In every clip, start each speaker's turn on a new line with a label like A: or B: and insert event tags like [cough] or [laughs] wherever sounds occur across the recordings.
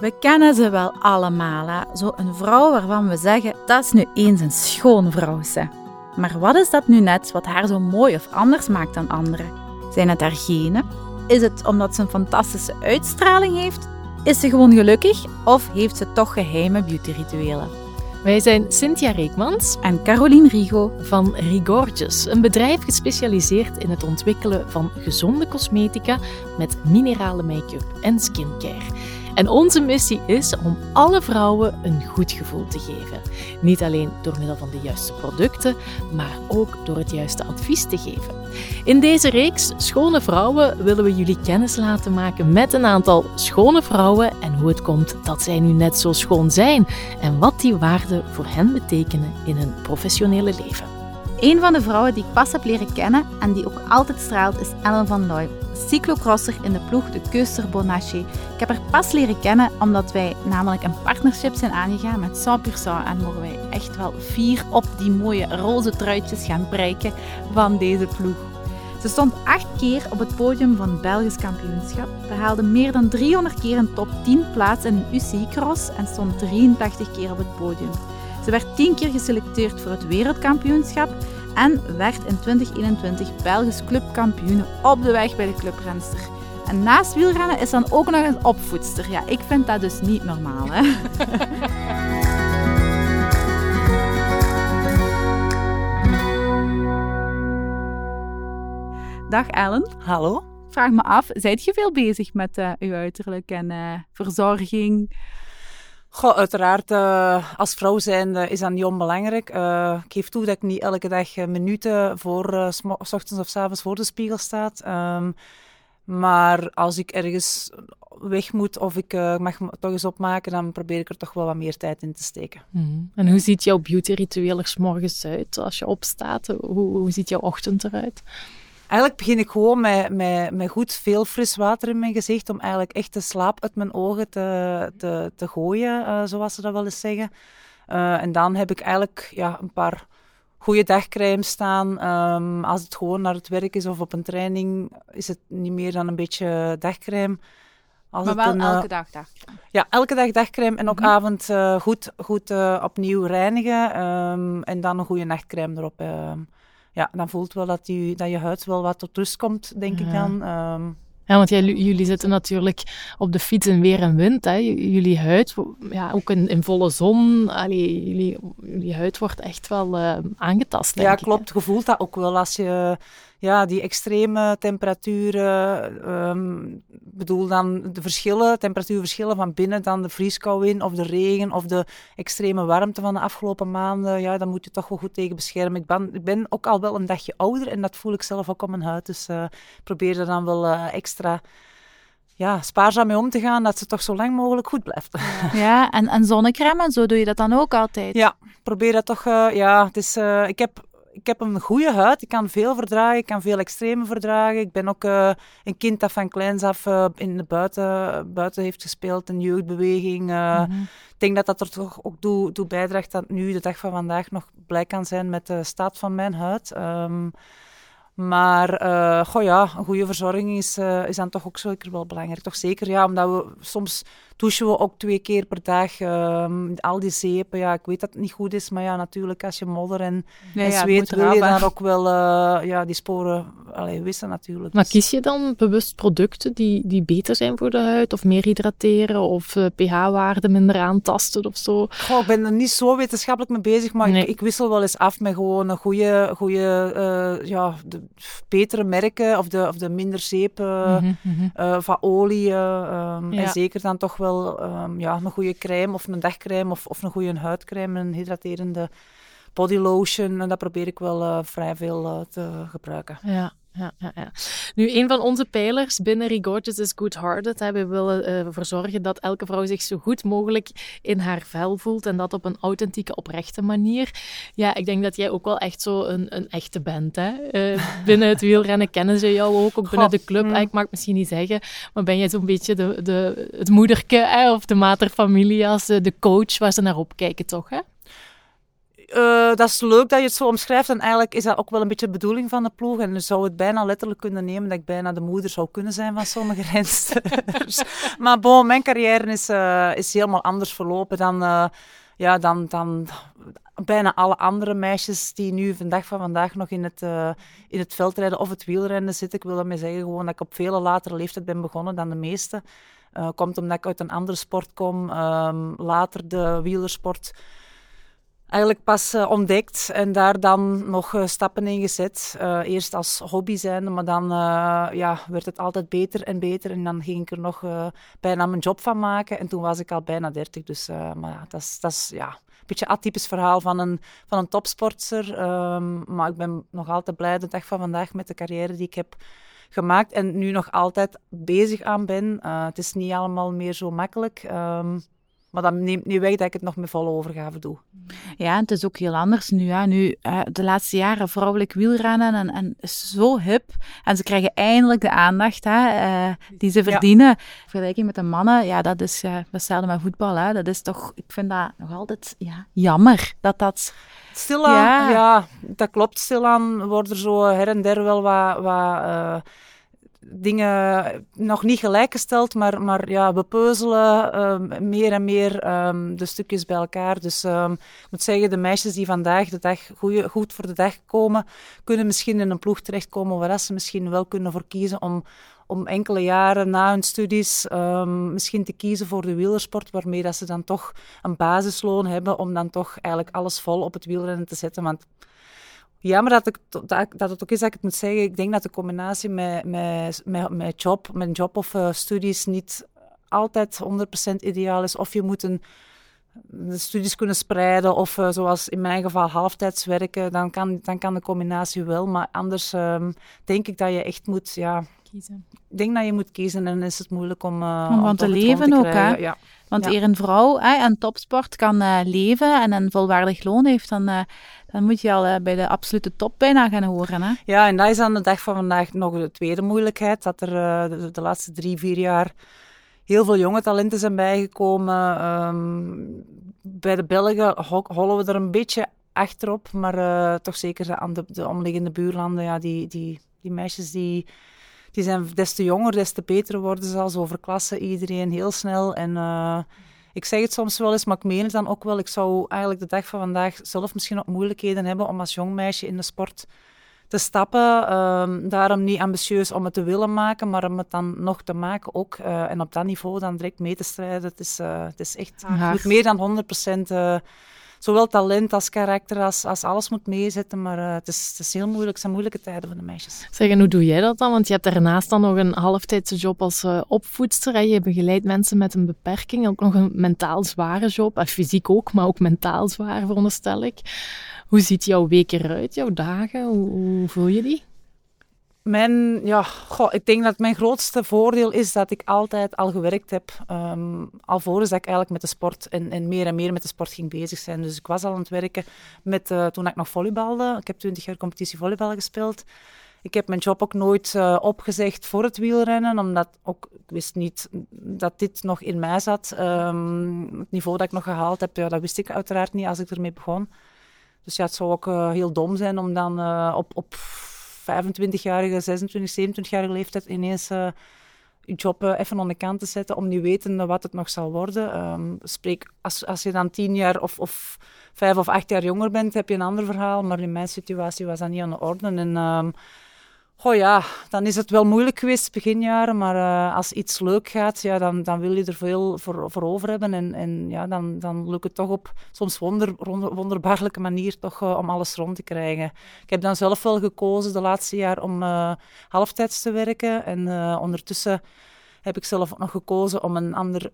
A: We kennen ze wel allemaal, hè? zo een vrouw waarvan we zeggen dat is nu eens een schoon vrouw. Ze. Maar wat is dat nu net wat haar zo mooi of anders maakt dan anderen? Zijn het haar genen? Is het omdat ze een fantastische uitstraling heeft? Is ze gewoon gelukkig of heeft ze toch geheime beautyrituelen?
B: Wij zijn Cynthia Reekmans
A: en Caroline Rigo
B: van Rigorgeous, een bedrijf gespecialiseerd in het ontwikkelen van gezonde cosmetica met minerale make-up en skincare. En onze missie is om alle vrouwen een goed gevoel te geven. Niet alleen door middel van de juiste producten, maar ook door het juiste advies te geven. In deze reeks Schone Vrouwen willen we jullie kennis laten maken met een aantal schone vrouwen en hoe het komt dat zij nu net zo schoon zijn en wat die waarden voor hen betekenen in hun professionele leven.
A: Een van de vrouwen die ik pas heb leren kennen en die ook altijd straalt is Ellen van Looy cyclocrosser in de ploeg de Keuster Bonacci. Ik heb haar pas leren kennen omdat wij namelijk een partnership zijn aangegaan met Saint-Pursan en mogen wij echt wel vier op die mooie roze truitjes gaan bereiken van deze ploeg. Ze stond acht keer op het podium van het Belgisch kampioenschap, behaalde meer dan 300 keer een top 10 plaats in een UCI-cross en stond 83 keer op het podium. Ze werd 10 keer geselecteerd voor het wereldkampioenschap en werd in 2021 Belgisch clubkampioen op de weg bij de clubrenster. En naast wielrennen is dan ook nog een opvoedster. Ja, ik vind dat dus niet normaal, hè? [laughs] Dag Ellen.
C: Hallo.
A: Vraag me af, zijt je veel bezig met uh, uw uiterlijk en uh, verzorging?
C: Goh, uiteraard, uh, als vrouw zijn is dat niet onbelangrijk. Uh, ik geef toe dat ik niet elke dag minuten voor, s ochtends of s avonds voor de spiegel sta. Um, maar als ik ergens weg moet of ik mag toch eens opmaken, dan probeer ik er toch wel wat meer tijd in te steken.
B: Mm. En hoe ziet jouw beauty-ritueel er s morgens uit als je opstaat? Hoe, hoe ziet jouw ochtend eruit?
C: Eigenlijk begin ik gewoon met, met, met goed veel fris water in mijn gezicht om eigenlijk echt de slaap uit mijn ogen te, te, te gooien, uh, zoals ze dat wel eens zeggen. Uh, en dan heb ik eigenlijk ja, een paar goede dagcremes staan. Um, als het gewoon naar het werk is of op een training, is het niet meer dan een beetje dagcreme.
A: Als maar wel een, elke dag dagcreme?
C: Ja, elke dag dagcreme en ook mm -hmm. avond uh, goed, goed opnieuw reinigen. Um, en dan een goede nachtcreme erop. Um, ja, dan voelt wel dat, die, dat je huid wel wat tot rust komt, denk ja. ik dan. Um,
B: ja, want jij, jullie zitten natuurlijk op de fiets in weer en wind. Hè. Jullie huid, ja, ook in, in volle zon, allee, jullie, jullie huid wordt echt wel uh, aangetast.
C: ja,
B: ik,
C: klopt. Je voelt dat ook wel als je ja, die extreme temperaturen, um, bedoel dan de verschillen, temperatuurverschillen van binnen dan de vrieskou in, of de regen, of de extreme warmte van de afgelopen maanden, ja, dan moet je toch wel goed tegen beschermen. Ik ben, ik ben ook al wel een dagje ouder en dat voel ik zelf ook op mijn huid, dus uh, probeer er dan wel uh, extra ja, spaarzaam mee om te gaan, dat ze toch zo lang mogelijk goed blijft. [laughs]
A: Ja, en, en zonnecrème en zo doe je dat dan ook altijd?
C: Ja, probeer dat toch, uh, ja, het is, ik heb ik heb een goede huid. Ik kan veel verdragen. Ik kan veel extreme verdragen. Ik ben ook uh, een kind dat van kleins af uh, in de buiten, buiten heeft gespeeld. Een jeugdbeweging. Mm -hmm. Ik denk dat dat er toch ook toe, toe bijdraagt dat nu, de dag van vandaag, nog blij kan zijn met de staat van mijn huid. Um, maar uh, goh ja, een goede verzorging is, uh, is dan toch ook zeker wel belangrijk. Toch zeker, ja, omdat we soms douchen we ook twee keer per dag. Um, al die zeepen, ja, ik weet dat het niet goed is, maar ja, natuurlijk als je modder en, nee, en ja, zweet wil je dan ook wel uh, ja, die sporen allee, wissen natuurlijk.
B: Maar kies je dan bewust producten die, die beter zijn voor de huid? Of meer hydrateren? Of pH-waarden minder aantasten of zo?
C: Goh, ik ben er niet zo wetenschappelijk mee bezig, maar nee. ik, ik, wissel wel eens af met gewoon een goede, goede ja, de, betere merken of de, of de minder zeep uh, mm -hmm. uh, van olie. Um, ja. En zeker dan toch wel um, ja, een goede crème of een dagcrème of, of een goede huidcrème, een hydraterende body lotion. En dat probeer ik wel vrij veel te gebruiken.
B: Ja ja, ja, ja. Nu, een van onze pijlers binnen Regorgeous is Good-Hearted. We willen ervoor uh, zorgen dat elke vrouw zich zo goed mogelijk in haar vel voelt en dat op een authentieke, oprechte manier. Ja, ik denk dat jij ook wel echt zo een, een echte bent. Hè? Uh, [laughs] binnen het wielrennen kennen ze jou ook, ook binnen de club. Mm. Ik mag het misschien niet zeggen, maar ben jij zo'n beetje de, de, het moederke hè? of de mater familias, de coach waar ze naar opkijken, toch? Hè?
C: Uh, dat is leuk dat je het zo omschrijft. En eigenlijk is dat ook wel een beetje de bedoeling van de ploeg. En je zou het bijna letterlijk kunnen nemen dat ik bijna de moeder zou kunnen zijn van sommige [laughs] rensters. maar bon, mijn carrière is, uh, is helemaal anders verlopen dan, uh, ja, dan, dan bijna alle andere meisjes die nu vandaag van vandaag nog in het, in het veldrijden of het wielrennen zitten. Ik wil daarmee zeggen gewoon dat ik op veel latere leeftijd ben begonnen dan de meeste. komt omdat ik uit een andere sport kom. Um, later de wielersport eigenlijk pas uh, ontdekt en daar dan nog uh, stappen in gezet. Uh, eerst als hobby zijnde, maar dan ja, werd het altijd beter en beter. En dan ging ik er nog bijna mijn job van maken. En toen was ik al bijna 30. Dus maar dat is, dat is ja, een beetje atypisch verhaal van een, van een topsporter. Um, maar ik ben nog altijd blij de dag van vandaag met de carrière die ik heb gemaakt. En nu nog altijd bezig aan ben. het is niet allemaal meer zo makkelijk. Um, maar dat neemt niet weg dat ik het nog met volle overgave doe.
A: Ja, en het is ook heel anders nu. Hè. Nu, de laatste jaren vrouwelijk wielrennen en, en is zo hip. En ze krijgen eindelijk de aandacht hè, uh, die ze verdienen. Ja. Vergelijking met de mannen, ja, dat is uh, hetzelfde met voetbal. Hè. Dat is toch, ik vind dat nog altijd ja, jammer dat dat...
C: Stilaan, ja. ja, dat klopt. Stilaan worden er zo her en der wel wat... wat uh, dingen nog niet gelijkgesteld, maar, maar ja, we peuzelen um, meer en meer um, de stukjes bij elkaar. Dus um, ik moet zeggen, de meisjes die vandaag de dag goed voor de dag komen, kunnen misschien in een ploeg terechtkomen waar ze misschien wel kunnen voor kiezen om, om enkele jaren na hun studies misschien te kiezen voor de wielersport, waarmee dat ze dan toch een basisloon hebben om dan toch eigenlijk alles vol op het wielrennen te zetten. Want Jammer dat, ik, dat, dat het ook is dat ik het moet zeggen. Ik denk dat de combinatie met, met, met, met job, met job of uh, studies niet altijd 100% ideaal is. Of je moet een, de studies kunnen spreiden, of uh, zoals in mijn geval halftijds werken, dan kan, dan kan de combinatie wel. Maar anders um, denk ik dat je echt moet, ja...
A: Kiezen.
C: Ik denk dat je moet kiezen en dan is het moeilijk om... Uh,
A: om van te leven ook, hè? Ja. Want ja. eer een vrouw hè, aan topsport kan uh, leven en een volwaardig loon heeft, dan, uh, dan moet je al uh, bij de absolute top bijna gaan horen. Hè?
C: Ja, en dat is aan de dag van vandaag nog de tweede moeilijkheid. Dat er de, de, laatste drie, vier jaar heel veel jonge talenten zijn bijgekomen. Um, bij de Belgen hollen we er een beetje achterop, maar toch zeker aan de, de omliggende buurlanden, ja, die, die, die meisjes die die zijn des te jonger, des te beter worden ze al. Zo verklassen iedereen heel snel. En uh, ik zeg het soms wel eens, maar ik meen het dan ook wel. Ik zou eigenlijk de dag van vandaag zelf misschien ook moeilijkheden hebben om als jong meisje in de sport te stappen. Um, daarom niet ambitieus om het te willen maken, maar om het dan nog te maken ook. Uh, en op dat niveau dan direct mee te strijden. Het is, uh, het is echt het meer dan 100% zowel talent als karakter als, als alles moet meezetten. Maar uh, het, is, het is heel moeilijk. Het zijn moeilijke tijden voor de meisjes.
B: Zeg, en hoe doe jij dat dan? Want je hebt daarnaast dan nog een halftijdse job als uh, opvoedster. En je begeleidt mensen met een beperking. Ook nog een mentaal zware job. Uh, fysiek ook, maar ook mentaal zwaar, veronderstel ik. Hoe ziet jouw week eruit, jouw dagen? Hoe, hoe voel je die?
C: Mijn, ja, ik denk dat mijn grootste voordeel is dat ik altijd al gewerkt heb. Um, alvorens dat ik eigenlijk met de sport en, en, meer en meer met de sport ging bezig zijn. Dus ik was al aan het werken met, uh, toen ik nog volleybalde. Ik heb 20 jaar competitie volleybal gespeeld. Ik heb mijn job ook nooit uh, opgezegd voor het wielrennen, omdat ook, ik wist niet dat dit nog in mij zat. Um, het niveau dat ik nog gehaald heb, ja, dat wist ik uiteraard niet als ik ermee begon. Dus ja, het zou ook uh, heel dom zijn om dan op, op 25-jarige, 26, 27-jarige leeftijd ineens uh, je job uh, even aan de kant te zetten om niet weten wat het nog zal worden. Um, spreek, als, als je dan tien jaar of, of vijf of acht jaar jonger bent, heb je een ander verhaal. Maar in mijn situatie was dat niet aan de orde. En um, Oh ja, dan is het wel moeilijk geweest beginjaren, maar uh, als iets leuk gaat, ja, dan, dan wil je er veel voor, voor over hebben. En, en ja, dan, dan lukt het toch op soms wonder, wonderbaarlijke manier toch uh, om alles rond te krijgen. Ik heb dan zelf wel gekozen de laatste jaar om uh, halftijds te werken. En ondertussen heb ik zelf ook nog gekozen om een ander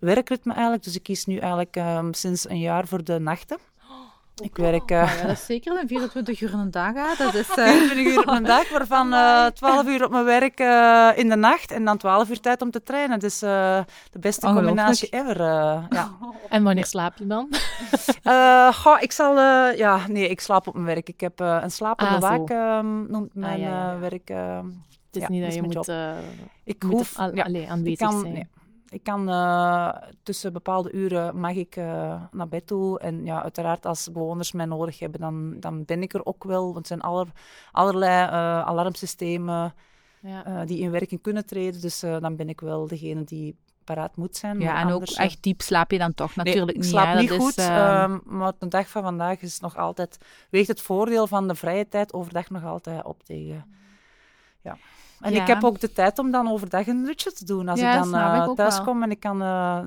C: werkritme eigenlijk. Dus ik kies nu eigenlijk um, sinds een jaar voor de nachten. Ik werk... Uh,
A: ja, dat is zeker een 24 uur een dag. Hè. Dat is,
C: uh... 24 uur op een dag, waarvan [laughs] uh, 12 uur op mijn werk uh, in de nacht en dan 12 uur tijd om te trainen. Dus de beste combinatie ever. ja. [laughs]
B: En wanneer slaap je dan? [laughs]
C: goh, ik zal... ja, nee, ik slaap op mijn werk. Ik heb een slapende ah, waak, ehm, noemt mijn ah, ja, ja, werk.
B: het is niet dat je moet,
C: ik hoef,
B: ja, aanwezig
C: kan,
B: zijn.
C: Nee. Ik kan uh, tussen bepaalde uren mag ik uh, naar bed toe. En ja, uiteraard als bewoners mij nodig hebben, dan, dan ben ik er ook wel. Want er zijn aller, allerlei uh, alarmsystemen ja. die in werking kunnen treden. Dus dan ben ik wel degene die paraat moet zijn.
A: Ja, en ook echt diep slaap je dan toch natuurlijk
C: nee,
A: niet.
C: Slaap niet goed, is, uh... maar de dag van vandaag is nog altijd... Weegt het voordeel van de vrije tijd overdag nog altijd op tegen... Ja. En ik heb ook de tijd om dan overdag een dutje te doen. Als ik dan uh, thuis kom en ik kan, uh,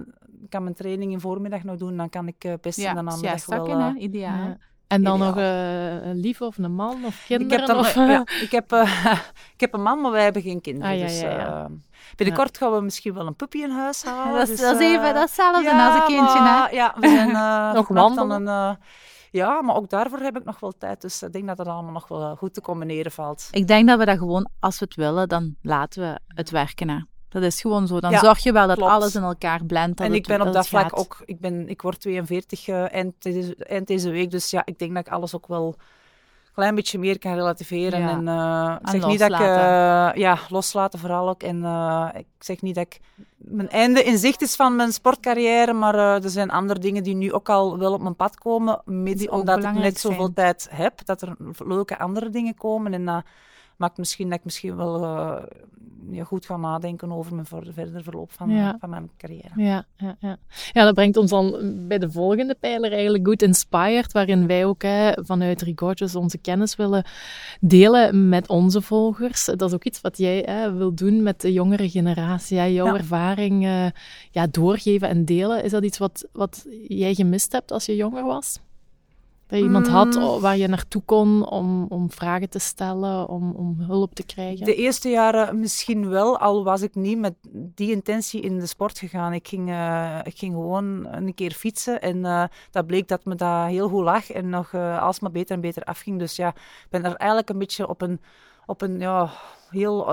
C: kan mijn training in voormiddag nog doen, dan kan ik uh, best in de namiddag wel...
A: Ja, ideaal.
B: En dan nog uh, een lief of een man of kinderen?
C: Ik heb,
B: of,
C: ja, [laughs] ik, heb, uh, [laughs] ik heb een man, maar wij hebben geen kinderen. Ah, ja, dus, uh, binnenkort gaan we misschien wel een puppy in huis halen.
A: dat,
C: is,
A: dus, dat is even datzelfde als een kindje.
C: Maar, hè? Ja, we zijn [laughs] nog wandelen. Een, ja, maar ook daarvoor heb ik nog wel tijd. Dus ik denk dat het allemaal nog wel goed te combineren valt.
A: Ik denk dat we dat gewoon, als we het willen, dan laten we het werken. Hè. Dat is gewoon zo. Dan ja, zorg je wel dat
C: klopt.
A: alles in elkaar blendt.
C: En ik ben op dat vlak ook... Ik, ben, ik word 42 uh, eind, deze, eind deze week. Dus ja, ik denk dat ik alles ook wel klein beetje meer kan relativeren. Ja. En, uh, ik zeg
A: en
C: niet dat ik... Uh, ja, loslaten vooral ook. En uh, ik zeg niet dat ik... Mijn einde in zicht is van mijn sportcarrière. Maar er zijn andere dingen die nu ook al wel op mijn pad komen. Mits, omdat ik net zoveel zijn. tijd heb. Dat er leuke andere dingen komen. En maakt misschien dat ik misschien wel uh, ja, goed ga nadenken over mijn verder verloop van, ja. van mijn carrière.
B: Ja, ja, ja. ja, dat brengt ons dan bij de volgende pijler eigenlijk Good Inspired, waarin wij ook hè, vanuit Rigorges onze kennis willen delen met onze volgers. Dat is ook iets wat jij hè, wil doen met de jongere generatie. Jouw ervaring uh, ja, doorgeven en delen. Is dat iets wat, wat jij gemist hebt als je jonger was? Dat je iemand had
C: Mm.
B: waar je naartoe kon om, om vragen te stellen, om, om hulp te krijgen?
C: De eerste jaren misschien wel, al was ik niet met die intentie in de sport gegaan. Ik ging, uh, ik ging gewoon een keer fietsen en uh, dat bleek dat me dat heel goed lag en nog uh, alsmaar beter en beter afging. Dus ja, ik ben er eigenlijk een beetje op een, op een ja, heel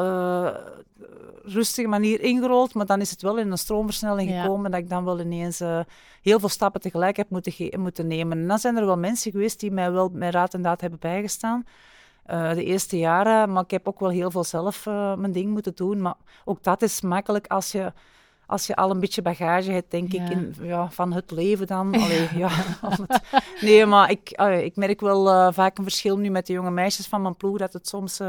C: rustige manier ingerold, maar dan is het wel in een stroomversnelling ja. gekomen dat ik dan wel ineens uh, heel veel stappen tegelijk heb moeten, moeten nemen. En dan zijn er wel mensen geweest die mij wel met raad en daad hebben bijgestaan. Uh, de eerste jaren, maar ik heb ook wel heel veel zelf uh, mijn ding moeten doen. Maar ook dat is makkelijk als je, als je al een beetje bagage hebt, denk ja. ik, in, ja, van het leven dan. Allee, ja, [laughs] het, nee, maar ik, allee, ik merk wel vaak een verschil nu met de jonge meisjes van mijn ploeg, dat het soms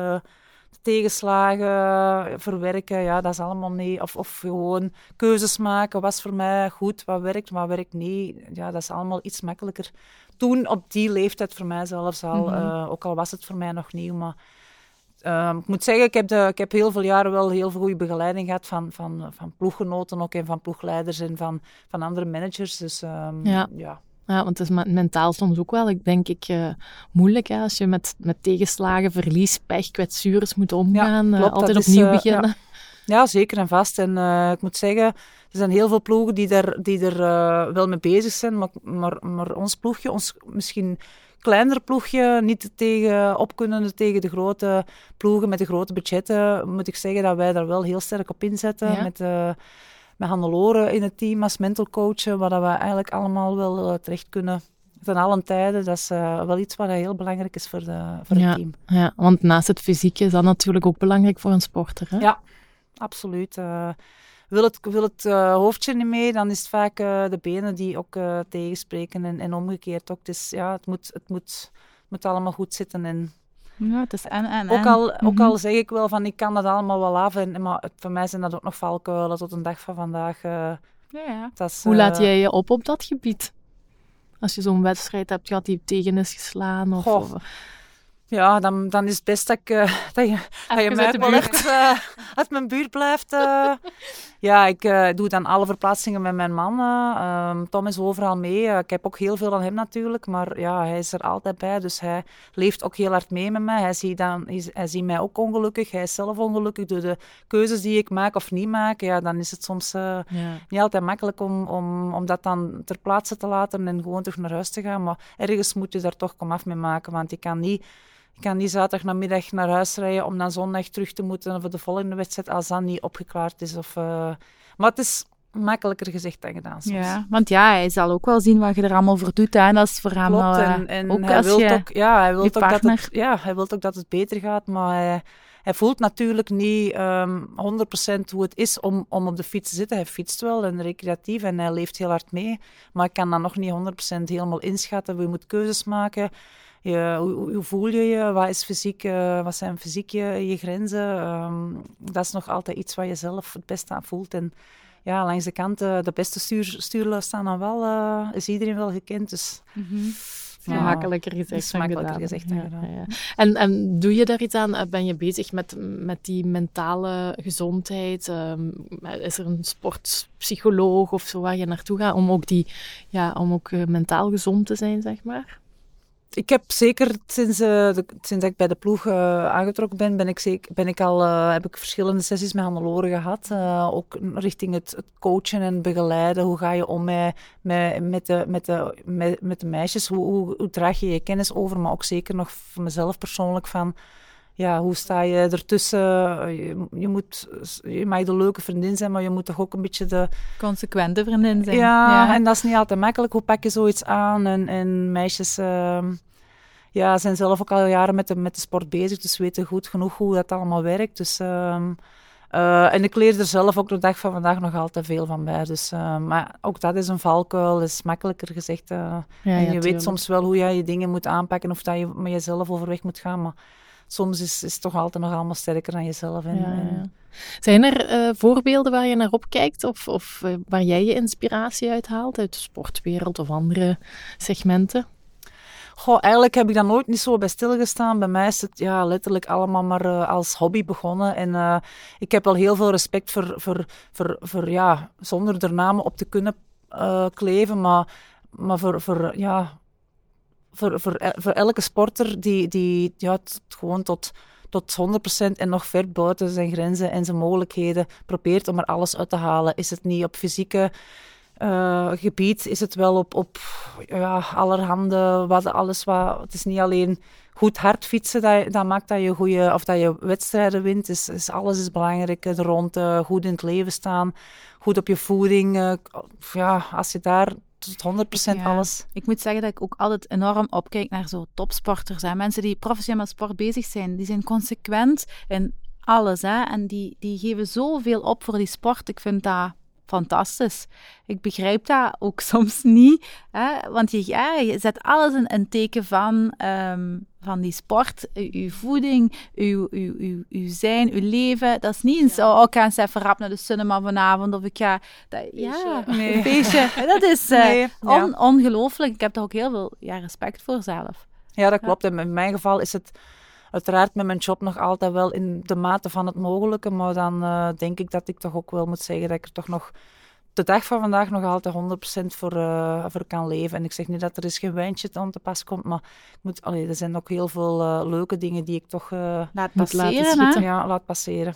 C: tegenslagen verwerken, ja, dat is allemaal nee. Of, of gewoon keuzes maken, was voor mij goed, wat werkt, wat werkt niet. Ja, dat is allemaal iets makkelijker. Toen, op die leeftijd voor mij zelfs al, mm-hmm. uh, ook al was het voor mij nog nieuw, maar... Uh, ik moet zeggen, ik heb, de, ik heb heel veel jaren wel heel veel goede begeleiding gehad van, van, van ploeggenoten ook en van ploegleiders en van, van andere managers. Dus um,
B: ja.
C: ja.
B: Ja, want het is mentaal soms ook wel, ik denk ik, uh, moeilijk hè, als je met, met tegenslagen, verlies, pech, kwetsures moet omgaan. Ja, klopt, uh, altijd opnieuw is, uh, beginnen.
C: Ja. ja. zeker en vast. En ik moet zeggen, er zijn heel veel ploegen die er, die er wel mee bezig zijn, maar, maar, maar ons ploegje, ons misschien kleiner ploegje, niet tegen, opkunnende tegen de grote ploegen met de grote budgetten, moet ik zeggen dat wij daar wel heel sterk op inzetten. Ja. Met, met Handeloren in het team als mental coach, waar we eigenlijk allemaal wel uh, terecht kunnen. Ten allen tijden, dat is uh, wel iets wat heel belangrijk is voor, de, voor
B: ja,
C: het team.
B: Ja, want naast het fysieke is dat natuurlijk ook belangrijk voor een sporter. Hè?
C: Ja, absoluut. Uh, wil het, wil het uh, hoofdje niet mee, dan is het vaak de benen die ook tegenspreken en, en omgekeerd ook. Dus ja, het moet, het moet, het moet allemaal goed zitten en
A: ja, het is en, en,
C: ook, al, ook al zeg ik wel van ik kan dat allemaal wel af, en, maar het, voor mij zijn dat ook nog valkuilen tot een dag van vandaag.
A: Ja,
C: is,
B: Hoe laat jij je op op dat gebied? Als je zo'n wedstrijd hebt gehad die tegen is geslaan? Of,
C: Goh. of ja, dan, dan is het best dat, ik, uh, [laughs] dat je, dat je mij wel echt uh, uit mijn buurt blijft. Uh. ja, ik doe dan alle verplaatsingen met mijn man. Um, Tom is overal mee. ik heb ook heel veel aan hem natuurlijk, maar ja, hij is er altijd bij. Dus hij leeft ook heel hard mee met mij. Hij ziet, dan, hij, hij ziet mij ook ongelukkig. Hij is zelf ongelukkig door de keuzes die ik maak of niet maak. Ja, dan is het soms ja. niet altijd makkelijk om, om, om dat dan ter plaatse te laten en gewoon terug naar huis te gaan. Maar ergens moet je daar toch komaf mee maken, want je kan niet... Ik kan niet zaterdag namiddag naar huis rijden om dan zondag terug te moeten voor de volgende wedstrijd als dat niet opgeklaard is. Of, uh... Maar het is makkelijker gezegd dan gedaan soms.
A: Ja, want ja, hij zal ook wel zien wat je er allemaal voor doet. Hè? En dat is voor hem
C: Klopt,
A: uh,
C: en, en
A: ook
C: hij
A: als
C: wil
A: je,
C: ook, ja, hij wil ook
A: partner...
C: dat het, ja, hij wil ook dat het beter gaat, maar hij, hij voelt natuurlijk niet um, ehm, 100% hoe het is om, om op de fiets te zitten. Hij fietst wel en recreatief en hij leeft heel hard mee. Maar ik kan dat nog niet 100% helemaal inschatten. We moeten keuzes maken. Je, hoe, hoe, voel je je? Wat, is fysiek, uh, wat zijn fysiek je, je grenzen? Um, dat is nog altijd iets wat je zelf het beste aan voelt. En ja, langs de kant, uh, de beste stuur, stuurlui staan dan wel, uh, is iedereen wel gekend. Dus...
B: Mm -hmm. Ja, makkelijker gezegd dan
C: gedaan. Gezegd dan gedaan. Ja,
B: en, en doe je daar iets aan? Ben je bezig met, met die mentale gezondheid? Um, is er een sportpsycholoog of zo waar je naartoe gaat om ook, die, ja, om ook uh, mentaal gezond te zijn, zeg maar?
C: Ik heb zeker sinds, uh, sinds ik bij de ploeg uh, aangetrokken ben, ben ik, zeker, ben ik al, uh, heb ik verschillende sessies met Hannelore gehad. ook richting het, het, coachen en begeleiden. Hoe ga je om met, met, met, de, met, de, met, met de meisjes? Hoe, hoe, hoe, draag je je kennis over? Maar ook zeker nog voor mezelf persoonlijk van ja, hoe sta je ertussen? Je, je, moet, je mag de leuke vriendin zijn, maar je moet toch ook een beetje de...
A: Consequente vriendin zijn.
C: Ja, en dat is niet altijd makkelijk. Hoe pak je zoiets aan? En, en meisjes uh, ja, zijn zelf ook al jaren met de, met de sport bezig, dus weten goed genoeg hoe dat allemaal werkt. Dus... Uh, uh, en ik leer er zelf ook de dag van vandaag nog altijd veel van bij. Dus, uh, maar ook dat is een valkuil, is makkelijker gezegd. Uh, ja, en je weet soms wel hoe jij je dingen moet aanpakken of dat je met jezelf overweg moet gaan. Maar soms is, is het toch altijd nog allemaal sterker dan jezelf. En, ja,
B: Zijn er uh, voorbeelden waar je naar opkijkt of, of uh, waar jij je inspiratie uit haalt uit de sportwereld of andere segmenten?
C: Goh, eigenlijk heb ik daar nooit niet zo bij stilgestaan. Bij mij is het ja, letterlijk allemaal maar uh, als hobby begonnen. En ik heb wel heel veel respect voor, voor, voor, voor ja, zonder er namen op te kunnen kleven, maar, maar voor, voor ja, voor, voor, voor elke sporter die, die ja, gewoon tot, tot 100% en nog ver buiten zijn grenzen en zijn mogelijkheden probeert om er alles uit te halen. Is het niet op fysieke uh, gebied, is het wel op, op ja, allerhande, wat, alles wat... Het is niet alleen goed hard fietsen dat, dat maakt dat je goede of dat je wedstrijden wint. Is, is alles is belangrijk. Rond uh, goed in het leven staan, goed op je voeding. Ja, als je daar tot 100% alles.
A: Ik moet zeggen dat ik ook altijd enorm opkijk naar zo topsporters. Hè. Mensen die professioneel met sport bezig zijn, die zijn consequent in alles. Hè. En die, die geven zoveel op voor die sport. Ik vind dat fantastisch. Ik begrijp dat ook [laughs] soms niet, hè? want je, ja, je zet alles in een teken van, um, van die sport, uw voeding, uw, uw, uw, uw zijn, uw leven. Dat is niet eens, oh, ik ga eens even rap naar de cinema vanavond, of ik ga... Dat, ja, nee. een feestje. [laughs] Dat is uh, nee, on, ongelooflijk. Ik heb daar ook heel veel ja, respect voor zelf.
C: Ja, dat klopt. In mijn geval is het uiteraard met mijn job nog altijd wel in de mate van het mogelijke. Maar dan uh, denk ik dat ik toch ook wel moet zeggen dat ik er toch nog de dag van vandaag nog altijd 100% voor, uh, voor kan leven. En ik zeg niet dat er eens geen wijntje aan te pas komt, maar ik moet, allee, er zijn ook heel veel uh, leuke dingen die ik toch
A: laat passeren.
C: ja, laat passeren.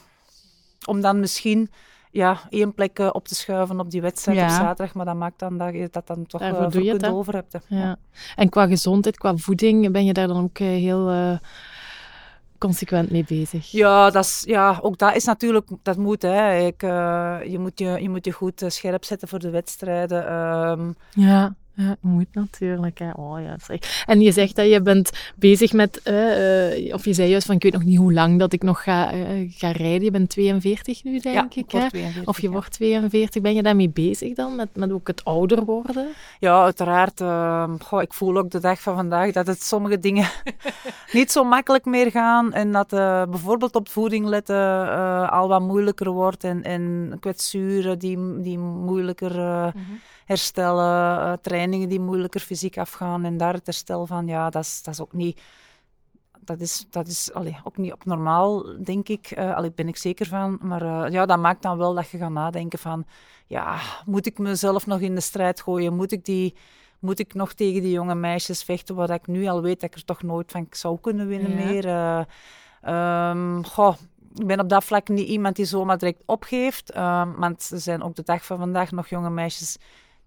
C: Om dan misschien ja, één plek op te schuiven op die wedstrijd op zaterdag, maar dat maakt dan dat je dat dan toch uh, goed over hebt.
B: Ja. En qua gezondheid, qua voeding, ben je daar dan ook heel consequent mee bezig.
C: Ja, dat is, ja, ook dat is natuurlijk, dat moet. Hè. Ik, uh, je, moet je, je moet je goed uh, scherp zetten voor de wedstrijden. Um,
B: ja. Ja, moet natuurlijk. Hè. Oh, ja, zeg. En je zegt dat je bent bezig met, uh, of je zei juist van ik weet nog niet hoe lang dat ik nog ga, uh, ga rijden. Je bent 42 nu, denk
C: ja,
B: ik. Hè?
C: 42,
B: of je wordt 42. Ben je daarmee bezig dan, met, met ook het ouder worden?
C: Ja, uiteraard. Goh, ik voel ook de dag van vandaag dat het sommige dingen [laughs] niet zo makkelijk meer gaan. En dat bijvoorbeeld op voeding letten al wat moeilijker wordt. En, en kwetsuren die, die moeilijker... Mm -hmm herstellen, uh, trainingen die moeilijker fysiek afgaan en daar het herstel van, ja, dat is, dat is ook niet... Dat is, dat is allee, ook niet op normaal, denk ik. Uh, allee, ben ik zeker van. Maar uh, ja, dat maakt dan wel dat je gaat nadenken van... Ja, moet ik mezelf nog in de strijd gooien? Moet ik, die, moet ik nog tegen die jonge meisjes vechten, wat ik nu al weet dat ik er toch nooit van zou kunnen winnen ja. meer? Um, goh, ik ben op dat vlak niet iemand die zomaar direct opgeeft. Um, want er zijn ook de dag van vandaag nog jonge meisjes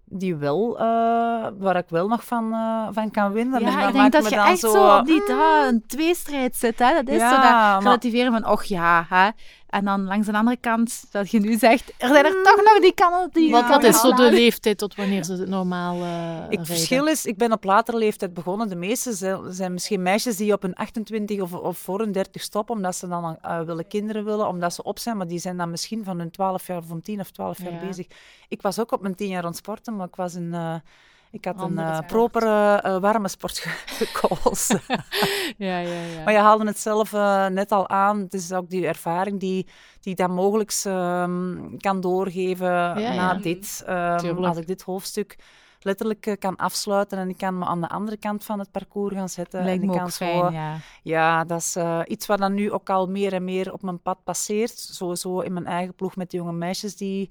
C: die wel, uh, waar ik wel nog van, uh, van kan winnen.
A: Ja, ik denk dat je echt zo, op die uh, een tweestrijd zit. Hè? Dat is ja, zo dat relativeren van, och ja, hè? En dan langs de andere kant, dat je nu zegt, er zijn er toch nog die kannen die...
B: Want wat is zo de leeftijd tot wanneer ze het normaal eh
C: Ik,
B: rijden?
C: verschil is, ik ben op latere leeftijd begonnen. De meeste zijn, zijn misschien meisjes die op hun 28 of, of voor hun 30 stoppen, omdat ze dan eh, willen kinderen willen, omdat ze op zijn. Maar die zijn dan misschien van hun 12 jaar of om 10 of 12 jaar
B: Ja.
C: bezig. Ik was ook op mijn 10 jaar aan het sporten, maar ik was een... eh, ik had een
B: sport.
C: propere eh, warme sport ge- gekozen.
B: Ja, ja, ja.
C: Maar je haalde het zelf eh, net al aan. Het is ook die ervaring die, die dat mogelijk ehm, kan doorgeven na
B: ja.
C: dit. Ehm, als ik dit hoofdstuk letterlijk eh, kan afsluiten en ik kan me aan de andere kant van het parcours gaan zetten.
A: Lijkt
C: en
A: me
C: ik
A: ook
C: kan
A: fijn,
C: zo,
A: ja.
C: ja, dat is eh, iets wat dan nu ook al meer en meer op mijn pad passeert. Sowieso in mijn eigen ploeg met de jonge meisjes die,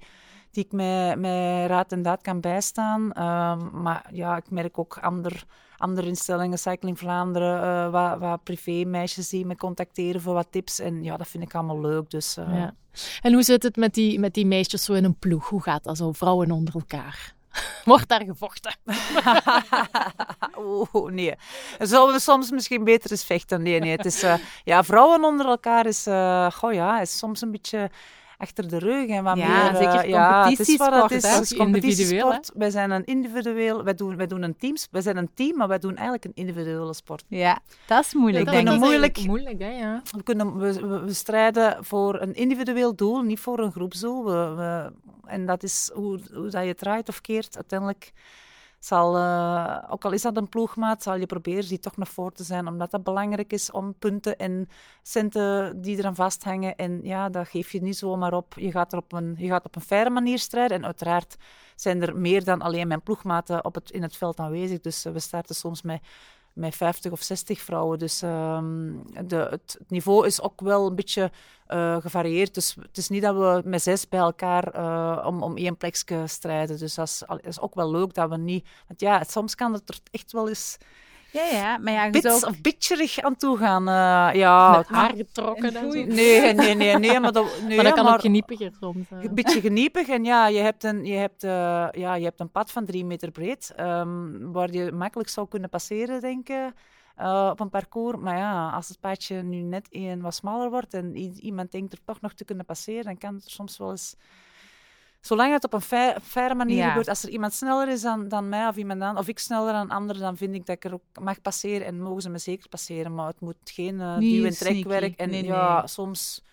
C: die ik met, met raad en daad kan bijstaan. Ehm, maar ja, ik merk ook ander, andere instellingen, Cycling Vlaanderen, eh wat, wat privé-meisjes die me contacteren voor wat tips. En ja, dat vind ik allemaal leuk. Dus, eh,
B: Ja. En hoe zit het met die, met die meisjes zo in een ploeg? Hoe gaat dat zo, vrouwen onder elkaar? [laughs] Wordt daar gevochten? [laughs]
C: Oeh, nee. Zullen we soms misschien beter eens vechten? Nee, nee. Het is, eh, ja, vrouwen onder elkaar is, goh ja, is soms een beetje achter de rug. En wat
A: Ja,
C: meer, eh,
A: zeker
C: ja, het is wat het
A: competitiesport,
C: is. Het is competitiesport. Wij zijn een individueel, wij doen, wij doen een teams, wij zijn een team, maar wij doen eigenlijk een individuele sport.
A: Ja, dat is moeilijk,
C: ik. een moeilijk-
B: moeilijk, hè, ja.
C: We, kunnen, we, we, we strijden voor een individueel doel, niet voor een groepsdoel. We, we- en dat is hoe, hoe dat je het draait of keert. Uiteindelijk zal, eh, ook al is dat een ploegmaat, zal je proberen die toch nog voor te zijn, omdat dat belangrijk is om punten en centen die eraan vasthangen. En ja, dat geef je niet zomaar op. Je gaat, er op een, je gaat op een faire manier strijden. En uiteraard zijn er meer dan alleen mijn ploegmaten op het, in het veld aanwezig. Dus eh, we starten soms met met 50 of 60 vrouwen. Dus ehm, de, het, niveau is ook wel een beetje eh, gevarieerd. Dus het is niet dat we met zes bij elkaar eh, om, om één plekje strijden. Dus dat is, al- is ook wel leuk dat we niet... Want ja, soms kan het er echt wel eens
A: Ja, ja, maar ja,
C: bits
A: zou...
C: of bitcherig aan toe gaan. eh, ja,
B: Met haar getrokken en zo.
C: Nee, nee, nee, nee. Maar dat, [laughs] nee,
B: maar dat kan
C: maar
B: ook geniepiger soms.
C: een beetje geniepig. En ja, je hebt een, je hebt, eh, ja, je hebt een pad van drie meter breed, ehm, waar je makkelijk zou kunnen passeren, denk ik, eh, op een parcours. Maar ja, als het padje nu net één wat smaller wordt en iemand denkt er toch nog te kunnen passeren, dan kan het er soms wel eens... Zolang het op een faire manier
A: Ja.
C: gebeurt, als er iemand sneller is dan, dan mij of iemand dan, of ik sneller dan anderen, dan vind ik dat ik er ook mag passeren en mogen ze me zeker passeren. Maar het moet geen eh
A: Niet
C: duw- en trekwerk. En
A: Nee,
C: ja,
A: nee.
C: soms,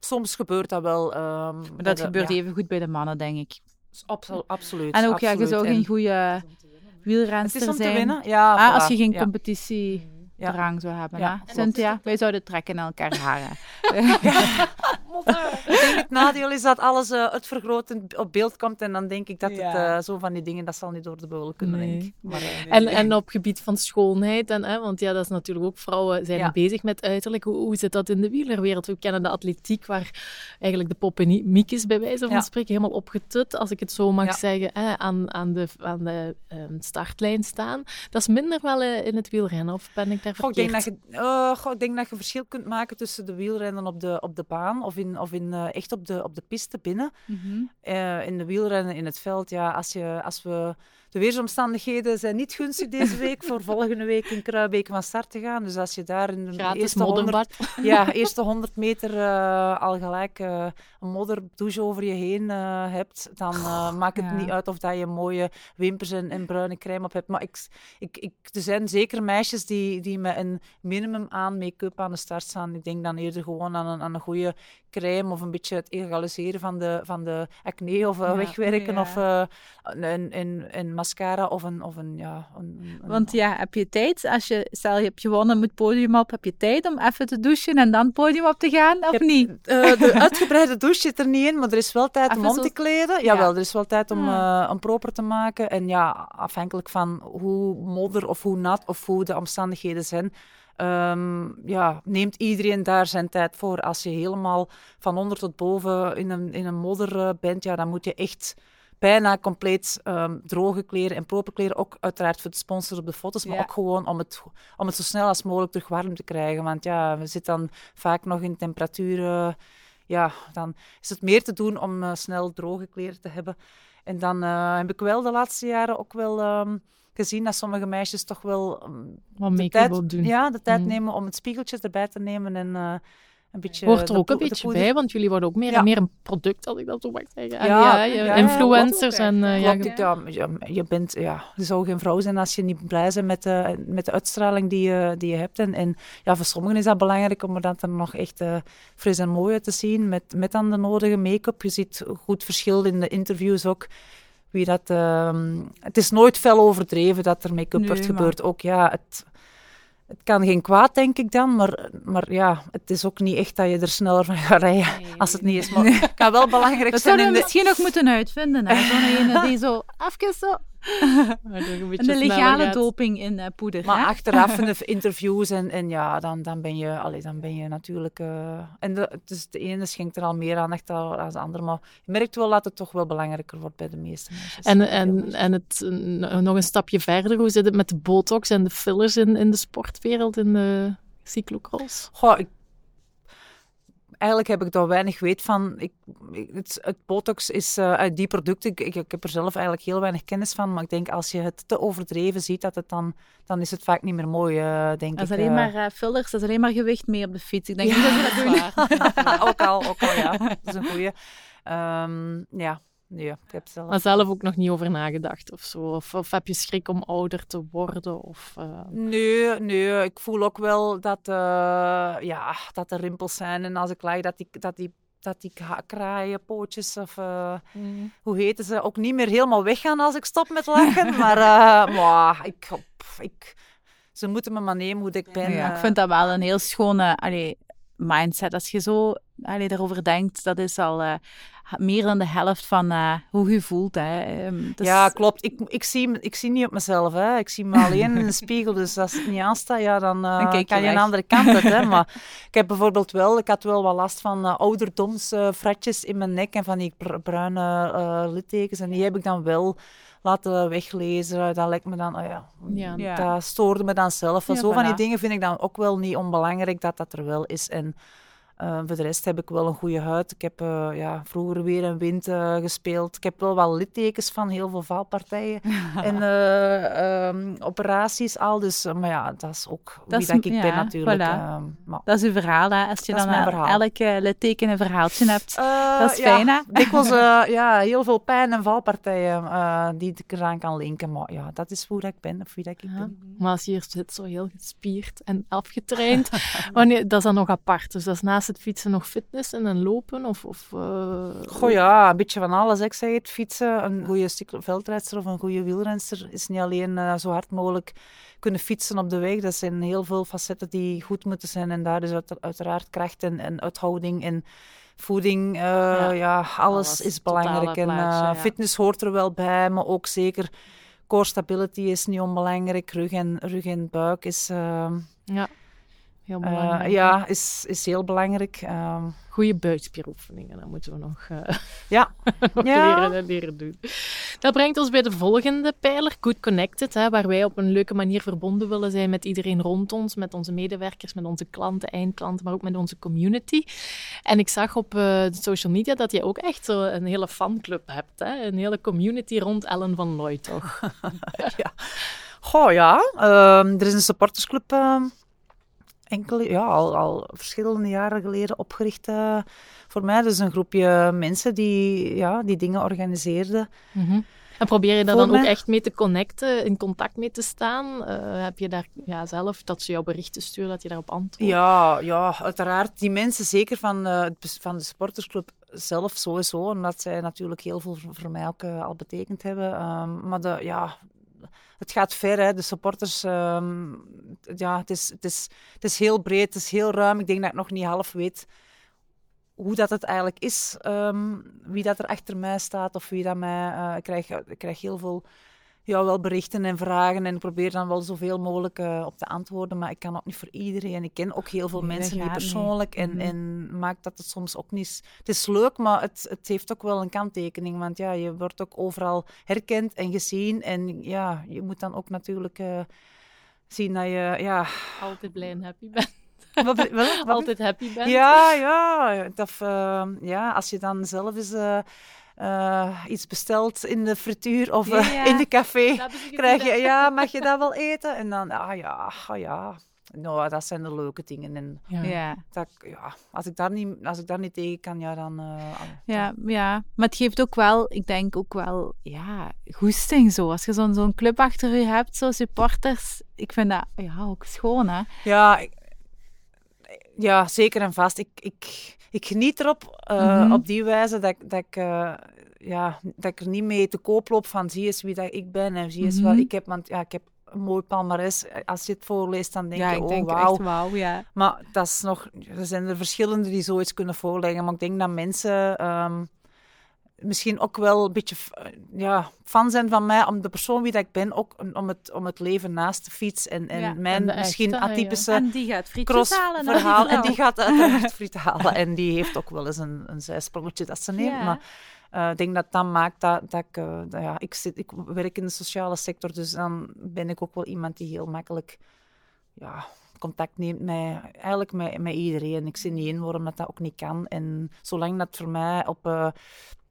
C: soms gebeurt dat wel. ehm,
A: Maar dat
C: de-
A: gebeurt
C: ja.
A: even goed bij de mannen, denk ik.
C: Abso- absoluut.
A: En ook, ja, je
C: absoluut.
A: zou
C: En
A: geen goede
C: Het
A: wielrenster
C: is om te
A: zijn.
C: winnen. Ja,
A: Ah, als je geen
C: Ja.
A: competitiedrang zou hebben.
C: Ja.
A: Cynthia, wij zouden trekken in elkaar haren. [laughs]
C: Ik denk het nadeel is dat alles eh uitvergroot op beeld komt en dan denk ik dat het eh, zo van die dingen, dat zal niet door de beugel kunnen,
B: Nee.
C: denk ik. Maar, eh,
B: En, en op gebied van schoonheid, en, hè, want ja, dat is natuurlijk ook vrouwen zijn
C: Ja.
B: bezig met uiterlijk. Hoe, hoe zit dat in de wielerwereld? We kennen de atletiek, waar eigenlijk de poppenmiek is, bij wijze van
C: Ja.
B: spreken, helemaal opgetut, als ik het zo mag
C: Ja.
B: zeggen, hè, aan, aan de, aan de ehm, startlijn staan. Dat is minder wel in het wielrennen, of ben ik daar
C: Goh, ik, denk dat je, eh, goh, ik denk dat je verschil kunt maken tussen de wielrennen op de, op de baan of, in, of in, eh, echt op de, op de piste binnen.
A: Mhm.
C: Eh, in de wielrennen in het veld, ja, als, je, als we... De weersomstandigheden zijn niet gunstig deze week voor [laughs] volgende week in Kruibeek van start te gaan. Dus als je daar in de
B: Gratis
C: eerste 100
B: modderbad. [laughs]
C: ja, eerste 100 meter eh, al gelijk eh, een modderdouche over je heen eh, hebt, dan maakt het
A: ja.
C: niet uit of dat je mooie wimpers en, en bruine crème op hebt. Maar ik, ik, ik, er zijn zeker meisjes die, die met een minimum aan make-up aan de start staan. Ik denk dan eerder gewoon aan een, aan een goede crème of een beetje het egaliseren van de, van de acne of
A: Ja,
C: wegwerken
A: ja.
C: of een, een mascara of een, of een, ja, een, een-
A: Want ja, heb je tijd? Als je, stel je hebt gewonnen, moet het podium op. Heb je tijd om even te douchen en dan het podium op te gaan? Of niet?
C: eh, de [laughs] uitgebreide douche zit er niet in, maar er is wel tijd om
A: Even
C: om
A: zo-
C: te kleden.
A: Ja.
C: Jawel, er is wel tijd om,
A: Ah.
C: eh, om proper te maken. En ja, afhankelijk van hoe modder of hoe nat of hoe de omstandigheden zijn, ehm, ja, neemt iedereen daar zijn tijd voor. Als je helemaal van onder tot boven in een, in een modder eh, bent, ja, dan moet je echt bijna compleet ehm, droge kleren en proper kleren. Ook uiteraard voor de sponsors op de foto's, maar
A: Ja.
C: ook gewoon om het, om het zo snel als mogelijk terug warm te krijgen. Want ja, we zitten dan vaak nog in temperaturen. Ja, dan is het meer te doen om eh, snel droge kleren te hebben. En dan eh, heb ik wel de laatste jaren ook wel ehm, gezien dat sommige meisjes toch wel ehm,
B: Wat make-up doen.
C: ja, de tijd
B: Mm.
C: nemen om het spiegeltje erbij te nemen en, eh, een beetje...
B: Hoort er ook een beetje bij, want jullie worden ook meer
C: Ja.
B: en meer een product, als ik dat zo mag zeggen. En
C: Ja,
B: ja,
C: ja, ja,
B: influencers en... ja,
C: Klopt, ik- ja, je, je bent, ja, je zou geen vrouw zijn als je niet blij bent met de, met de uitstraling die je, die je hebt. En, en ja, voor sommigen is dat belangrijk om er dan er nog echt eh, fris en mooi uit te zien. Met, met dan de nodige make-up. Je ziet goed verschil in de interviews ook. Wie dat, ehm, het is nooit fel overdreven dat er make-up
A: Nee,
C: wordt
A: maar-
C: gebeurd. Ook ja, het, het kan geen kwaad, denk ik dan. Maar, maar ja, het is ook niet echt dat je er sneller van gaat rijden. Als het niet is. Maar het kan wel [laughs] belangrijk
A: Dat
C: zijn
A: zouden
C: in
A: we
C: de,
A: misschien ook moeten uitvinden. Zo'n ene die zo [laughs]
B: je [laughs] een
A: Een legale doping in eh, poeder.
C: Maar
A: hè?
C: achteraf in de [laughs] interviews en, en ja, dan, dan, ben je, allee, dan ben je natuurlijk... eh, en de, het is, de ene schenkt er al meer aandacht aan dan de andere, maar je merkt wel dat het toch wel belangrijker wordt bij de meeste mensen.
B: En, en, en het, nog een stapje verder, hoe zit het met de botox en de fillers in, in de sportwereld, in de cyclocross?
C: Goh, ik, eigenlijk heb ik daar weinig weet van. Ik, het, het botox is eh, uit die producten. Ik, ik, ik heb er zelf eigenlijk heel weinig kennis van. Maar ik denk als je het te overdreven ziet, dat het dan, dan is het vaak niet meer mooi, eh, denk
A: Dat is
C: ik.
A: alleen
C: eh.
A: maar eh, fillers, dat is alleen maar gewicht mee op de fiets. Ik denk niet dat ze dat doen. [laughs]
C: Ook al, ook al, ja. Dat is een goeie. Ehm, ja, nee, ik heb zelf...
B: Maar zelf ook nog niet over nagedacht of zo? Of, of heb je schrik om ouder te worden? Of, eh,
C: Nee, nee, ik voel ook wel dat, eh, ja, dat er rimpels zijn. En als ik lach, dat die, dat die, dat die ka- kraaien, pootjes of eh, hoe heten ze, ook niet meer helemaal weggaan als ik stop met lachen. [laughs] maar eh, maar ik, ik, ze moeten me maar nemen hoe ik ben.
A: Ja, ik vind dat wel een heel schone allee, mindset. Als je zo allee, daarover denkt, dat is al eh, meer dan de helft van eh, hoe je voelt. Hè. Ehm, dus-
C: Ja, klopt. Ik, ik, zie, ik zie niet op mezelf. Hè. Ik zie me [laughs] alleen in de spiegel. Dus als het niet aanstaat, ja, dan,
A: Dan kijk je
C: kan je een andere kant uit. Hè. [laughs] Maar ik heb bijvoorbeeld wel, ik had wel wat last van ouderdomsfratjes in mijn nek en van die br- bruine littekens. En die heb ik dan wel laten weglezen. Dat lijkt me dan, oh ja,
B: Ja.
A: Ja.
C: dat stoorde me dan zelf. Zo van die dingen vind ik dan ook wel niet onbelangrijk dat dat er wel is. En eh, voor de rest heb ik wel een goede huid. Ik heb eh, ja, vroeger weer en wind eh, gespeeld. Ik heb wel wat littekens van heel veel valpartijen [laughs] en eh, ehm, operaties al. Dus, maar ja, dat is ook
A: Dat
C: wie
A: is-
C: dat ik ben natuurlijk.
A: voilà.
C: ehm, maar,
A: Dat is uw verhaal, hè. Als je dan elk litteken een verhaaltje hebt. Dat is
C: ja,
A: fijn, hè? [laughs]
C: Dikwijls [laughs] eh, ja, heel veel pijn en valpartijen die ik eraan kan linken. Maar ja, dat is hoe dat ik ben of wie dat ik
B: Ja.
C: ben.
B: Maar als je hier zit, zo heel gespierd en afgetraind, wanneer, dat is dan nog apart. Dus dat is naast het fietsen nog fitnessen en lopen? Of, of, eh,
C: Goh ja, een beetje van alles. Ik zeg het, fietsen, een goede veldrijdster of een goede wielrenster is niet alleen eh, zo hard mogelijk kunnen fietsen op de weg. Dat zijn heel veel facetten die goed moeten zijn. En daar is uit- uiteraard kracht en, en uithouding en voeding. eh, ja, alles,
B: alles,
C: is belangrijk. En
B: plaatje,
C: eh,
B: ja.
C: fitness hoort er wel bij, maar ook zeker core stability is niet onbelangrijk. Rug en, rug en buik is,
B: Ja, heel
C: eh, ja, is, is heel belangrijk. Ehm,
B: Goede buikspieroefeningen, dat moeten we nog, eh,
C: ja, [laughs]
B: nog
C: Ja.
B: leren, en leren doen. Dat brengt ons bij de volgende pijler, Good Connected, hè, waar wij op een leuke manier verbonden willen zijn met iedereen rond ons, met onze medewerkers, met onze klanten, eindklanten, maar ook met onze community. En ik zag op eh, de social media dat je ook echt zo een hele fanclub hebt, hè? een hele community rond Ellen van Looy, toch? [laughs]
C: ja. Goh, ja. Ehm, er is een supportersclub ehm, enkele, ja, al, al verschillende jaren geleden opgericht eh, voor mij. Dus een groepje mensen die, ja, die dingen organiseerden.
B: Mhm. En probeer je daar dan ook echt mee te connecten, in contact mee te staan? Eh, heb je daar ja, zelf, dat ze jouw berichten sturen, dat je daarop antwoordt?
C: Ja, ja, uiteraard. Die mensen, zeker van, eh, het bes- van de supportersclub zelf sowieso, omdat zij natuurlijk heel veel voor, voor mij ook eh, al betekend hebben. Ehm, maar de, ja, het gaat ver, hè. de supporters. ehm, ja, het is, het, is, het is heel breed, het is heel ruim. Ik denk dat ik nog niet half weet hoe dat het eigenlijk is, ehm, wie dat er achter mij staat of wie dat mij... krijg, ik krijg heel veel ja, wel berichten en vragen en ik probeer dan wel zoveel mogelijk eh, op te antwoorden, maar ik kan ook niet voor iedereen. Ik ken ook heel veel
A: Nee, dat
C: mensen niet persoonlijk en, en maakt dat het soms ook niet... Het is leuk, maar het, het heeft ook wel een kanttekening, want ja, je wordt ook overal herkend en gezien en ja, je moet dan ook natuurlijk eh, zien dat je... Ja,
B: Altijd blij en happy bent.
C: wat, wat, wat-
B: Altijd happy bent.
C: ja, ja. Of, eh, ja, als je dan zelf eens eh, iets bestelt in de frituur of eh,
A: Ja, ja.
C: in de café, krijg je, ja, mag je dat wel eten? En dan, ah ja, ah ja. nou, dat zijn de leuke dingen. En
B: Ja.
C: Dat, ja, als, ik daar niet, als ik daar niet tegen kan, ja, dan... eh,
A: Ja, ja, maar het geeft ook wel, ik denk ook wel, ja, goesting zo. Als je zo'n zo'n club achter je hebt, zo supporters, ik vind dat ja, ook schoon, hè.
C: Ja, ik- ja zeker en vast. Ik, ik, ik geniet erop eh,
A: Mhm.
C: op die wijze dat, ik- dat, ik, eh, ja, dat ik er niet mee te koop loop van zie eens wie dat ik ben en zie eens wat
A: Mhm.
C: ik heb. Want ja, ik heb een mooi palmares. Als je het voorleest, dan denk
A: ja,
C: je,
A: ik
C: oh
A: denk
C: wauw.
A: echt wauw, ja.
C: Maar dat is nog, er zijn er verschillende die zoiets kunnen voorleggen. Maar ik denk dat mensen ehm, misschien ook wel een beetje ja, fan zijn van mij, om de persoon wie dat ik ben, ook om- om het, om het leven naast de fiets en, en
A: Ja,
C: mijn
B: en
C: misschien
B: echte, ja.
C: atypische
A: En die gaat halen.
C: cross-verhaal. En die gaat uiteraard [laughs] friet halen. En die heeft ook wel eens een, een zijsprongetje dat ze neemt.
A: Ja.
C: Maar eh, ik denk dat dat maakt dat, dat ik... eh, dat, ja, ik, zit, ik werk in de sociale sector, dus dan ben ik ook wel iemand die heel makkelijk ja, contact neemt met, eigenlijk met, met iedereen. Ik zie niet in waarom dat, dat ook niet kan. En zolang dat voor mij op... eh,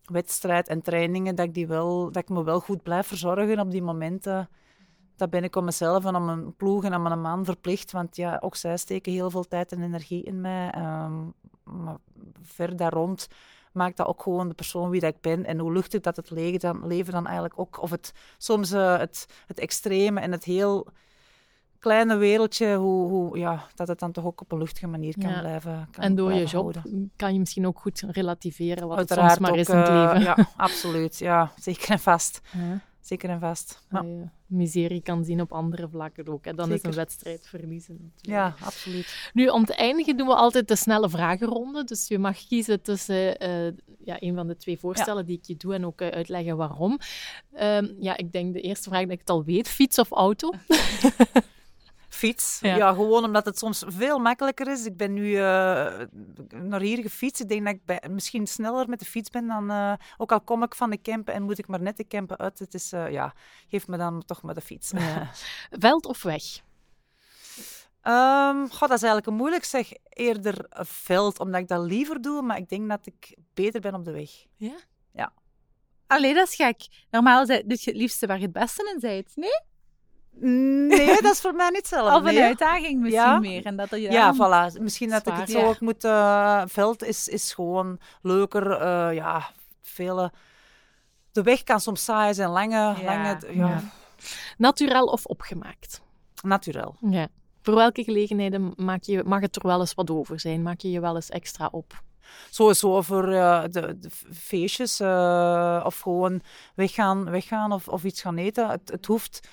C: wedstrijd en trainingen, dat ik, die wel, dat ik me wel goed blijf verzorgen op die momenten. Dat ben ik om mezelf en om mijn ploeg en om mijn man verplicht. Want ja, ook zij steken heel veel tijd en energie in mij. Ehm, maar ver daar rond maakt dat ook gewoon de persoon wie dat ik ben. En hoe luchtig dat het leven dan, leven dan eigenlijk ook... Of het, soms eh, het, het extreme en het heel kleine wereldje, hoe, hoe, ja, dat het dan toch ook op een luchtige manier kan
B: Ja.
C: blijven kan
B: En door je job
C: houden.
B: kan je misschien ook goed relativeren wat het soms maar
C: ook,
B: is in het
C: eh,
B: leven.
C: Ja, [laughs] absoluut. Ja, zeker en vast.
B: Ja.
C: Zeker en vast. Ja,
B: miserie kan zien op andere vlakken ook. Hè. Dan is een wedstrijd verliezen. natuurlijk.
C: ja absoluut.
B: Nu, om te eindigen doen we altijd de snelle vragenronde. Dus je mag kiezen tussen eh, ja, een van de twee voorstellen die ik je doe en ook eh, uitleggen waarom. Ehm, ja, ik denk de eerste vraag dat ik het al weet. Fiets of auto? [laughs]
C: Fiets.
B: Ja.
C: Ja. gewoon omdat het soms veel makkelijker is. Ik ben nu eh, naar hier gefietst. Ik denk dat ik bij- misschien sneller met de fiets ben dan... eh, ook al kom ik van de campen en moet ik maar net de campen uit. Het is, eh, ja, geef me dan toch maar de fiets.
B: Ja. [laughs] Veld of weg?
C: Goh, dat is eigenlijk een moeilijk zeg. Eerder veld, omdat ik dat liever doe. Maar ik denk dat ik beter ben op de weg.
B: Ja?
A: Allee, dat is gek. Normaal doe je het liefste waar je het beste in bent. Nee?
C: Nee, dat is voor mij niet hetzelfde.
A: Of een
C: nee.
A: uitdaging misschien
C: Ja.
A: meer. En dat je
C: Ja, voilà. Misschien dat ik het
A: ja.
C: zo ook moet... eh, veld is, is gewoon leuker. eh, ja, vele... De weg kan soms saai zijn, lange... Lange ja,
B: ja. Naturel of opgemaakt?
C: Natuurlijk.
B: Ja. Voor welke gelegenheden maak je, mag het er wel eens wat over zijn? Maak je je wel eens extra op?
C: Sowieso voor eh, de, de feestjes eh, of gewoon weggaan, weggaan of, of iets gaan eten. Het, het hoeft...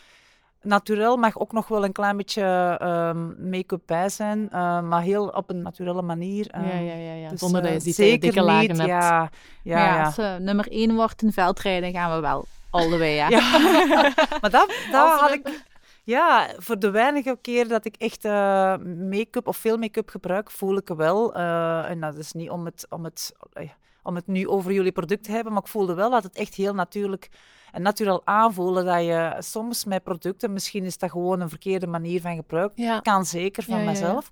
C: Naturel mag ook nog wel een klein beetje ehm, make-up bij zijn, eh, maar heel op een naturele manier.
B: ja,
C: ehm,
B: ja, ja, ja.
C: dus,
B: Zonder dat je
C: eh,
B: ziet dat je
C: zeker
B: dikke lagen
C: niet,
B: hebt.
C: Ja, ja,
A: Maar ja,
C: ja.
A: als ze nummer één wordt in veldrijden, gaan we wel all the way, ja.
C: Ja, [laughs] maar dat, dat had ik... Ja, voor de weinige keer dat ik echt eh, make-up of veel make-up gebruik, voel ik wel. eh, en dat is niet om het, om, het, eh, om het nu over jullie product te hebben, maar ik voelde wel dat het echt heel natuurlijk en natuurlijk aanvoelen dat je soms met producten, misschien is dat gewoon een verkeerde manier van gebruik,
B: Ja.
C: kan zeker van
B: Ja, ja, ja.
C: mezelf.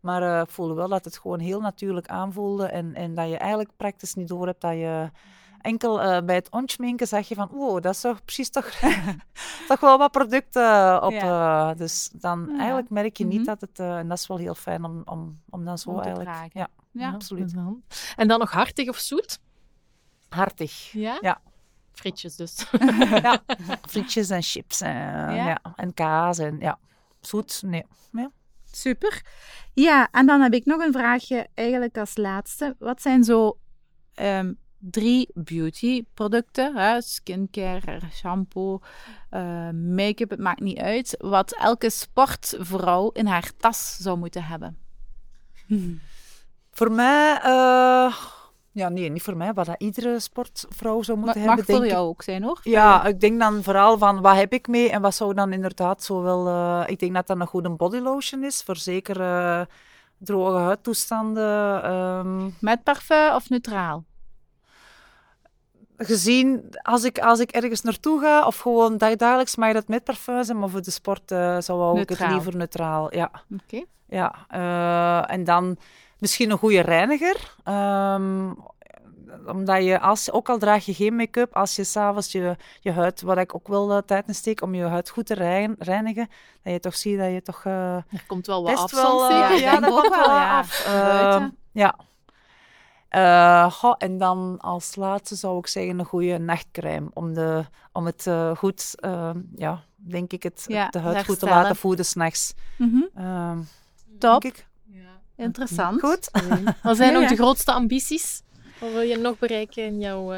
C: Maar eh, ik voelde wel dat het gewoon heel natuurlijk aanvoelde en, en dat je eigenlijk praktisch niet door hebt dat je enkel eh, bij het onschminken zag je van, wow, dat is toch precies toch, [laughs] toch wel wat producten op. eh, dus dan
A: Ja.
C: eigenlijk merk je
A: Mhm.
C: niet dat het, eh, en dat is wel heel fijn om, om, om dan zo
A: Om te
C: eigenlijk,
A: dragen.
C: ja,
A: Ja.
C: absoluut.
B: En dan nog hartig of zoet?
C: hartig.
B: Ja?
C: Ja.
B: Frietjes dus. [laughs]
C: ja, frietjes en chips en, ja. en kaas en ja, zoet, nee. Ja.
A: Super. Ja, en dan heb ik nog een vraagje eigenlijk als laatste. Wat zijn zo ehm, drie beautyproducten, hè? skincare, shampoo, eh, make-up, het maakt niet uit, wat elke sportvrouw in haar tas zou moeten hebben?
C: Voor mij, eh, ja nee, niet voor mij, wat dat iedere sportvrouw zou moeten
A: mag
C: hebben,
A: voor
C: denk ik.
A: jou ook zijn, hoor.
C: Ja, ik denk dan vooral van wat heb ik mee en wat zou dan inderdaad zo wel... eh, ik denk dat dat een goede bodylotion is voor zeker droge huidtoestanden. ehm,
A: Met parfum of neutraal?
C: Gezien, als ik, als ik ergens naartoe ga of gewoon dag- dagelijks mag dat met parfum zijn, maar voor de sport eh, zou ik het liever neutraal. Ja,
A: Oké.
C: ja. eh, en dan misschien een goede reiniger. Ehm, omdat je, als, ook al draag je geen make-up, als je s'avonds je, je huid, wat ik ook wel uh, tijd in steek, om je huid goed te reinigen, dat je toch ziet dat je toch... Uh,
B: er komt wel wat afstand wel,
C: uh, Ja, [laughs] dat komt wel ja. af. Uh, ja. Uh, en dan als laatste zou ik zeggen een goede nachtcrème. Om, de, om het uh, goed, uh, ja, denk ik, het, ja, de huid goed te laten voeden s'nachts.
A: Mm -hmm. Top. Ja. Interessant.
C: Goed.
B: Wat zijn nog de grootste ambities? Wat wil je nog bereiken in jouw...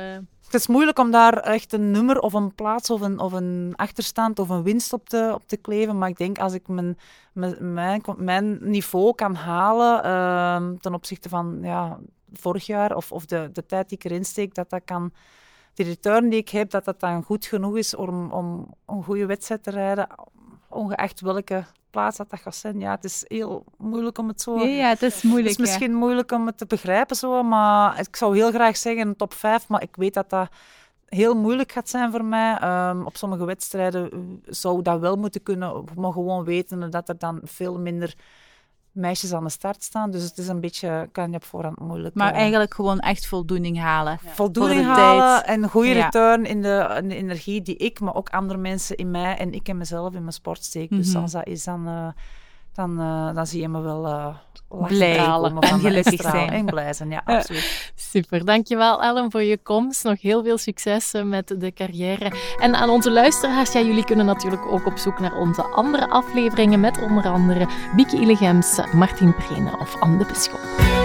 C: Het is moeilijk om daar echt een nummer of een plaats of een, of een achterstand of een winst op te, op te kleven. Maar ik denk als ik mijn, mijn, mijn niveau kan halen uh, ten opzichte van ja, vorig jaar of, of de, de tijd die ik erin steek, dat dat kan, de return die ik heb, dat dat dan goed genoeg is om, om een goede wedstrijd te rijden, ongeacht welke plaats dat dat gaat zijn. Ja, het is heel moeilijk om het zo...
A: Ja, ja het is moeilijk,
C: Het is misschien moeilijk om het te begrijpen, zo, maar ik zou heel graag zeggen een top 5, maar ik weet dat dat heel moeilijk gaat zijn voor mij. Um, op sommige wedstrijden zou dat wel moeten kunnen, maar gewoon weten dat er dan veel minder meisjes aan de start staan. Dus het is een beetje, kan je op voorhand moeilijk...
A: Maar uh, eigenlijk gewoon echt voldoening halen.
C: Ja. Voldoening halen tijd. en goede return in de, in de, energie die ik, maar ook andere mensen in mij en ik en mezelf in mijn sport steek. Mm -hmm. Dus als dat is, dan, uh, dan, uh, dan zie je me wel
A: blij en gelukkig zijn.
C: En blij zijn, [laughs] ja, absoluut.
B: Super, dankjewel Ellen voor je komst. Nog heel veel succes met de carrière. En aan onze luisteraars, ja, jullie kunnen natuurlijk ook op zoek naar onze andere afleveringen met onder andere Bieke Illegems, Martin Prene of Anne de Bisschop.